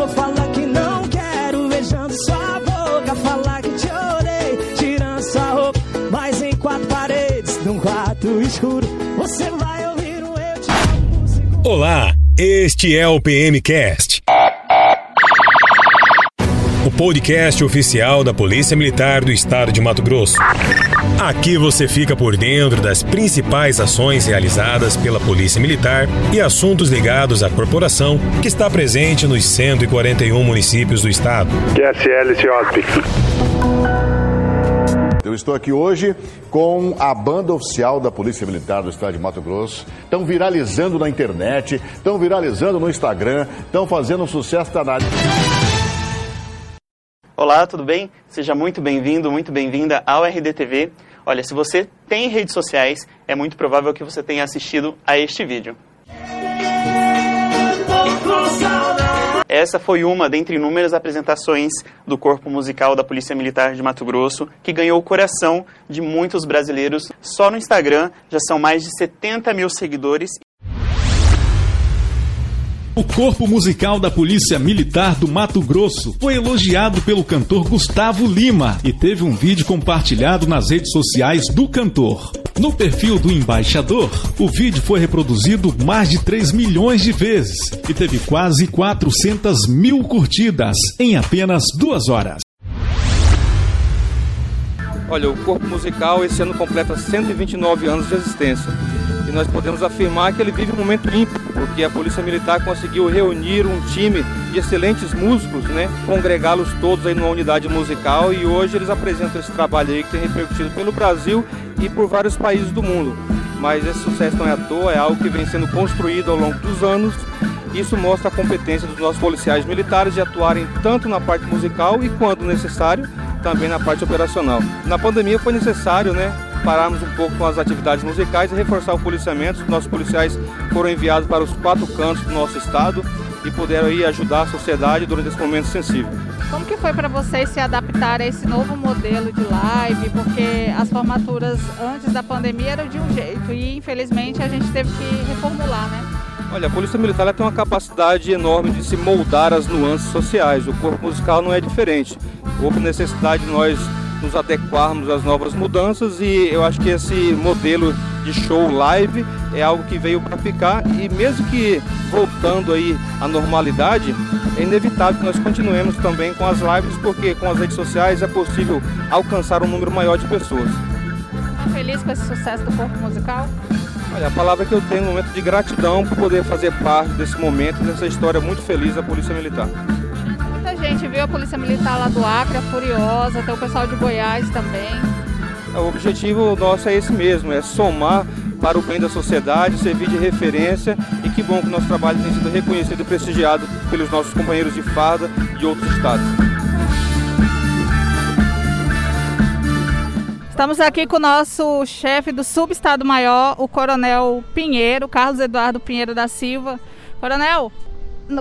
vou falar que não quero, beijando sua boca, falar que te odeio, tirando sua roupa, mas em quatro paredes, num quarto escuro, você vai ouvir um eu te amo. Olá, este é o PMcast. Podcast oficial da Polícia Militar do Estado de Mato Grosso. Aqui você fica por dentro das principais ações realizadas pela Polícia Militar e assuntos ligados à corporação que está presente nos 141 municípios do estado. QSL CIOSP. Eu estou aqui hoje com a banda oficial da Polícia Militar do Estado de Mato Grosso. Estão viralizando na internet, estão viralizando no Instagram, estão fazendo um sucesso danado. Olá, tudo bem? Seja muito bem-vindo, muito bem-vinda ao RDTV. Olha, se você tem redes sociais, é muito provável que você tenha assistido a este vídeo. Essa foi uma dentre inúmeras apresentações do corpo musical da Polícia Militar de Mato Grosso, que ganhou o coração de muitos brasileiros. Só no Instagram já são mais de 70 mil seguidores o corpo musical da Polícia Militar do Mato Grosso foi elogiado pelo cantor Gustavo Lima e teve um vídeo compartilhado nas redes sociais do cantor. No perfil do embaixador, o vídeo foi reproduzido mais de 3 milhões de vezes e teve quase 400 mil curtidas em apenas duas horas. Olha, o corpo musical esse ano completa 129 anos de existência e nós podemos afirmar que ele vive um momento ímpar, porque a Polícia Militar conseguiu reunir um time de excelentes músicos, né, congregá-los todos aí numa unidade musical e hoje eles apresentam esse trabalho aí que tem repercutido pelo Brasil e por vários países do mundo. Mas esse sucesso não é à toa, é algo que vem sendo construído ao longo dos anos. Isso mostra a competência dos nossos policiais militares de atuarem tanto na parte musical e, quando necessário, também na parte operacional. Na pandemia foi necessário, né, pararmos um pouco com as atividades musicais e reforçar o policiamento. Nossos policiais foram enviados para os quatro cantos do nosso estado e puderam aí ajudar a sociedade durante esse momento sensível. Como que foi para vocês se adaptar a esse novo modelo de live? Porque as formaturas antes da pandemia eram de um jeito e infelizmente a gente teve que reformular, né? Olha, a Polícia Militar tem uma capacidade enorme de se moldar às nuances sociais. O corpo musical não é diferente. Houve necessidade de nós nos adequarmos às novas mudanças e eu acho que esse modelo de show live é algo que veio para ficar e mesmo que voltando aí à normalidade, é inevitável que nós continuemos também com as lives porque com as redes sociais é possível alcançar um número maior de pessoas. Está feliz com esse sucesso do corpo musical? Olha, a palavra que eu tenho é um momento de gratidão por poder fazer parte desse momento, dessa história muito feliz da Polícia Militar gente viu a Polícia Militar lá do Acre, a Furiosa, tem o pessoal de Goiás também. O objetivo nosso é esse mesmo, é somar para o bem da sociedade, servir de referência e que bom que o nosso trabalho tem sido reconhecido e prestigiado pelos nossos companheiros de farda de outros estados. Estamos aqui com o nosso chefe do Subestado-Maior, o Coronel Pinheiro, Carlos Eduardo Pinheiro da Silva. Coronel,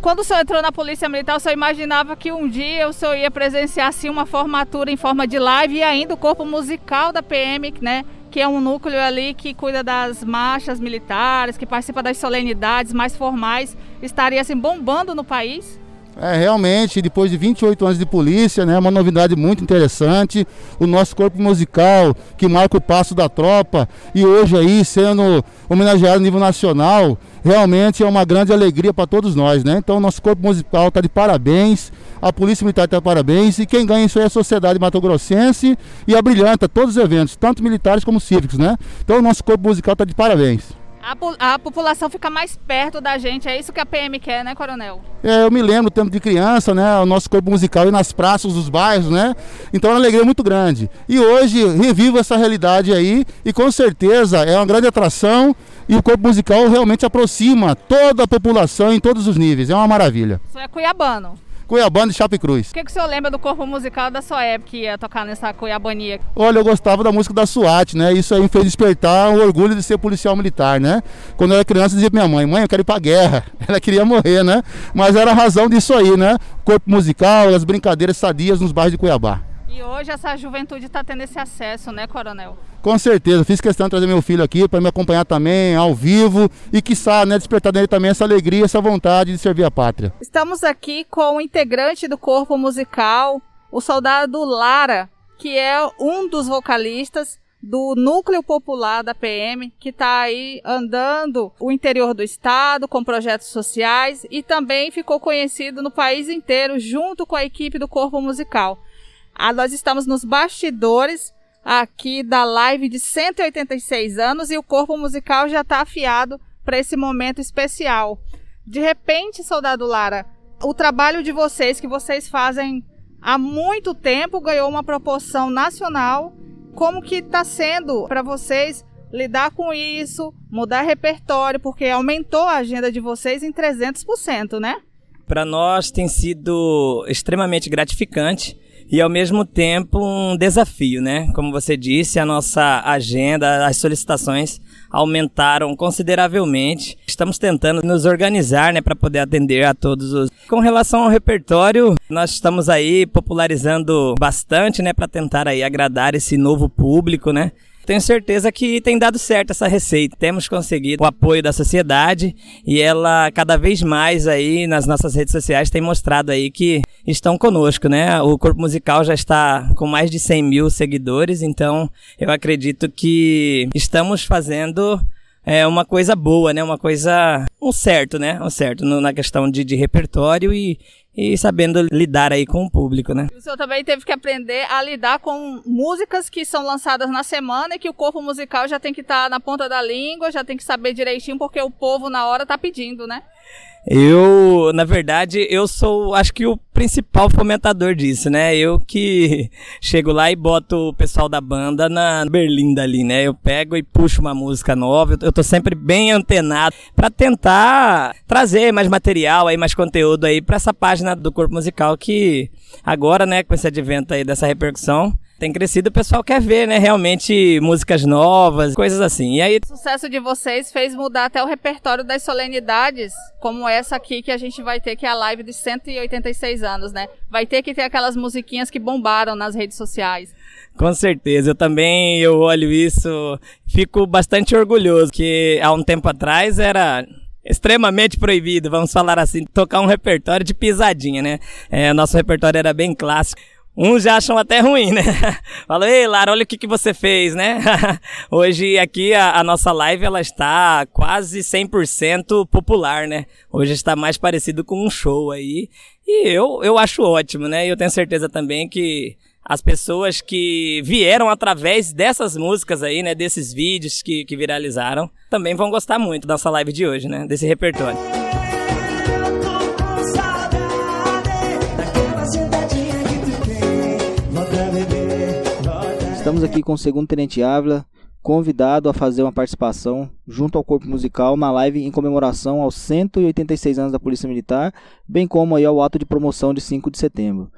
quando o senhor entrou na Polícia Militar, o senhor imaginava que um dia o senhor ia presenciar assim, uma formatura em forma de live e ainda o corpo musical da PM, né? Que é um núcleo ali que cuida das marchas militares, que participa das solenidades mais formais, estaria assim bombando no país? É, realmente, depois de 28 anos de polícia, né, uma novidade muito interessante. O nosso corpo musical, que marca o passo da tropa, e hoje aí sendo homenageado a nível nacional, realmente é uma grande alegria para todos nós, né? Então, nosso corpo musical está de parabéns, a Polícia Militar está de parabéns, e quem ganha isso aí é a sociedade matogrossense e a brilhanta todos os eventos, tanto militares como cívicos, né? Então, o nosso corpo musical está de parabéns. A, a, população fica mais perto da gente, é isso que a PM quer, né, Coronel? É, eu me lembro do tempo de criança, né, o nosso corpo musical ir nas praças dos bairros, né, então é uma alegria muito grande. E hoje revivo essa realidade aí e com certeza é uma grande atração e o corpo musical realmente aproxima toda a população em todos os níveis, é uma maravilha. Isso é cuiabano. Cuiabano de Chape Cruz. O que, que o senhor lembra do corpo musical da sua época que ia tocar nessa Cuiabania? Olha, eu gostava da música da SWAT, né? Isso aí me fez despertar o orgulho de ser policial militar, né? Quando eu era criança, eu dizia pra minha mãe, mãe, eu quero ir pra guerra. Ela queria morrer, né? Mas era a razão disso aí, né? Corpo musical, as brincadeiras sadias nos bairros de Cuiabá. E hoje essa juventude está tendo esse acesso, né, Coronel? Com certeza, fiz questão de trazer meu filho aqui para me acompanhar também ao vivo e quiçá, né, despertar nele também essa alegria, essa vontade de servir a pátria. Estamos aqui com o integrante do corpo musical, o soldado Lara, que é um dos vocalistas do núcleo popular da PM, que está aí andando o interior do estado com projetos sociais e também ficou conhecido no país inteiro junto com a equipe do corpo musical. Ah, nós estamos nos bastidores aqui da live de 186 anos e o corpo musical já está afiado para esse momento especial. De repente, soldado Lara, o trabalho de vocês que vocês fazem há muito tempo ganhou uma proporção nacional. Como que está sendo para vocês lidar com isso, mudar repertório, porque aumentou a agenda de vocês em 300%, né? Para nós tem sido extremamente gratificante e ao mesmo tempo um desafio, né? Como você disse, a nossa agenda, as solicitações aumentaram consideravelmente. Estamos tentando nos organizar, né, para poder atender a todos os. Com relação ao repertório, nós estamos aí popularizando bastante, né, para tentar aí agradar esse novo público, né? Tenho certeza que tem dado certo essa receita. Temos conseguido o apoio da sociedade e ela cada vez mais aí nas nossas redes sociais tem mostrado aí que estão conosco, né? O corpo musical já está com mais de 100 mil seguidores, então eu acredito que estamos fazendo é uma coisa boa, né? Uma coisa. um certo, né? Um certo no, na questão de, de repertório e, e sabendo lidar aí com o público, né? O senhor também teve que aprender a lidar com músicas que são lançadas na semana e que o corpo musical já tem que estar tá na ponta da língua, já tem que saber direitinho, porque o povo na hora tá pedindo, né? Eu, na verdade, eu sou, acho que o principal fomentador disso, né? Eu que chego lá e boto o pessoal da banda na berlinda ali, né? Eu pego e puxo uma música nova, eu tô sempre bem antenado para tentar trazer mais material aí, mais conteúdo aí para essa página do Corpo Musical que agora, né, com esse advento aí dessa repercussão, tem crescido, o pessoal quer ver, né, realmente músicas novas, coisas assim. E aí o sucesso de vocês fez mudar até o repertório das solenidades, como essa aqui que a gente vai ter que é a live de 186 anos, né? Vai ter que ter aquelas musiquinhas que bombaram nas redes sociais. Com certeza, eu também eu olho isso, fico bastante orgulhoso que há um tempo atrás era extremamente proibido, vamos falar assim, tocar um repertório de pisadinha, né? É, nosso repertório era bem clássico. Uns já acham até ruim, né? Fala, ei, Lara, olha o que, que você fez, né? Hoje aqui a, a, nossa live ela está quase 100% popular, né? Hoje está mais parecido com um show aí. E eu, eu acho ótimo, né? E eu tenho certeza também que as pessoas que vieram através dessas músicas aí, né? Desses vídeos que, que viralizaram, também vão gostar muito da nossa live de hoje, né? Desse repertório. Estamos aqui com o segundo tenente Ávila, convidado a fazer uma participação junto ao corpo musical na live em comemoração aos 186 anos da Polícia Militar, bem como aí ao ato de promoção de 5 de setembro.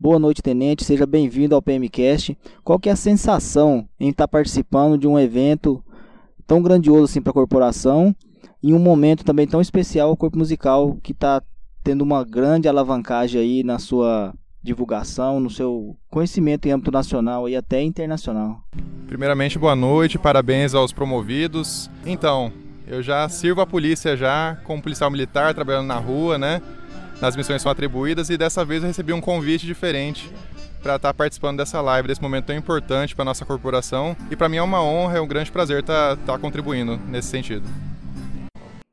Boa noite, tenente, seja bem-vindo ao PMcast. Qual que é a sensação em estar participando de um evento tão grandioso assim para a corporação em um momento também tão especial ao corpo musical que está tendo uma grande alavancagem aí na sua divulgação, no seu conhecimento em âmbito nacional e até internacional. Primeiramente, boa noite, parabéns aos promovidos. Então, eu já sirvo a polícia já como policial militar, trabalhando na rua, né? Nas missões são atribuídas e dessa vez eu recebi um convite diferente para estar tá participando dessa live, desse momento tão importante para nossa corporação. E para mim é uma honra, é um grande prazer estar tá, tá contribuindo nesse sentido.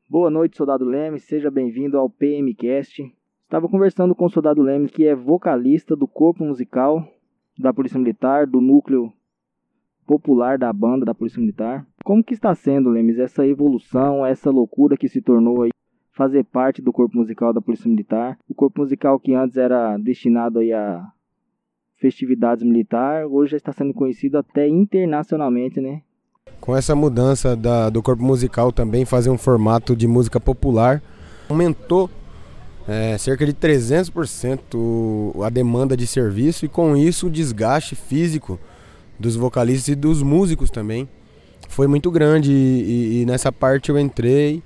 Boa noite, soldado Leme, seja bem-vindo ao PMcast. Estava conversando com o soldado Leme, que é vocalista do corpo musical da Polícia Militar, do núcleo popular da banda da Polícia Militar. Como que está sendo, Lemes, essa evolução, essa loucura que se tornou aí fazer parte do corpo musical da Polícia Militar? O corpo musical que antes era destinado aí a festividades militares, hoje já está sendo conhecido até internacionalmente, né? Com essa mudança da, do corpo musical também fazer um formato de música popular, aumentou é, cerca de 300% a demanda de serviço e com isso o desgaste físico dos vocalistas e dos músicos também foi muito grande e, e nessa parte eu entrei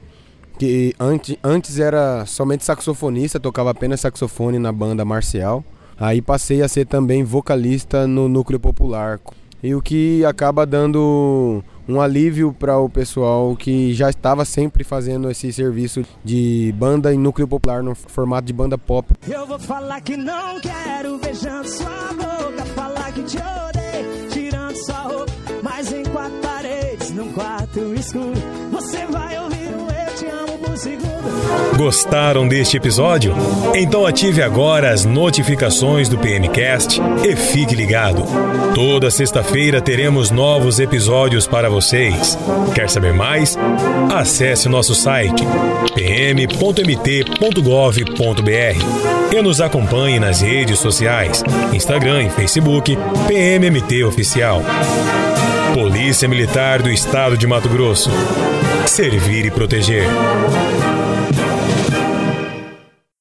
que antes, antes era somente saxofonista, tocava apenas saxofone na banda marcial. Aí passei a ser também vocalista no núcleo popular. e o que acaba dando um alívio para o pessoal que já estava sempre fazendo esse serviço de banda em núcleo popular no formato de banda pop. Eu vou falar que não quero beijando sua boca, falar que te odeio, tirando sua roupa, mas em quatro paredes, num quarto escuro, Gostaram deste episódio? Então ative agora as notificações do PMcast e fique ligado. Toda sexta-feira teremos novos episódios para vocês. Quer saber mais? Acesse nosso site pm.mt.gov.br e nos acompanhe nas redes sociais, Instagram e Facebook, PMMT Oficial. Polícia Militar do Estado de Mato Grosso. Servir e proteger.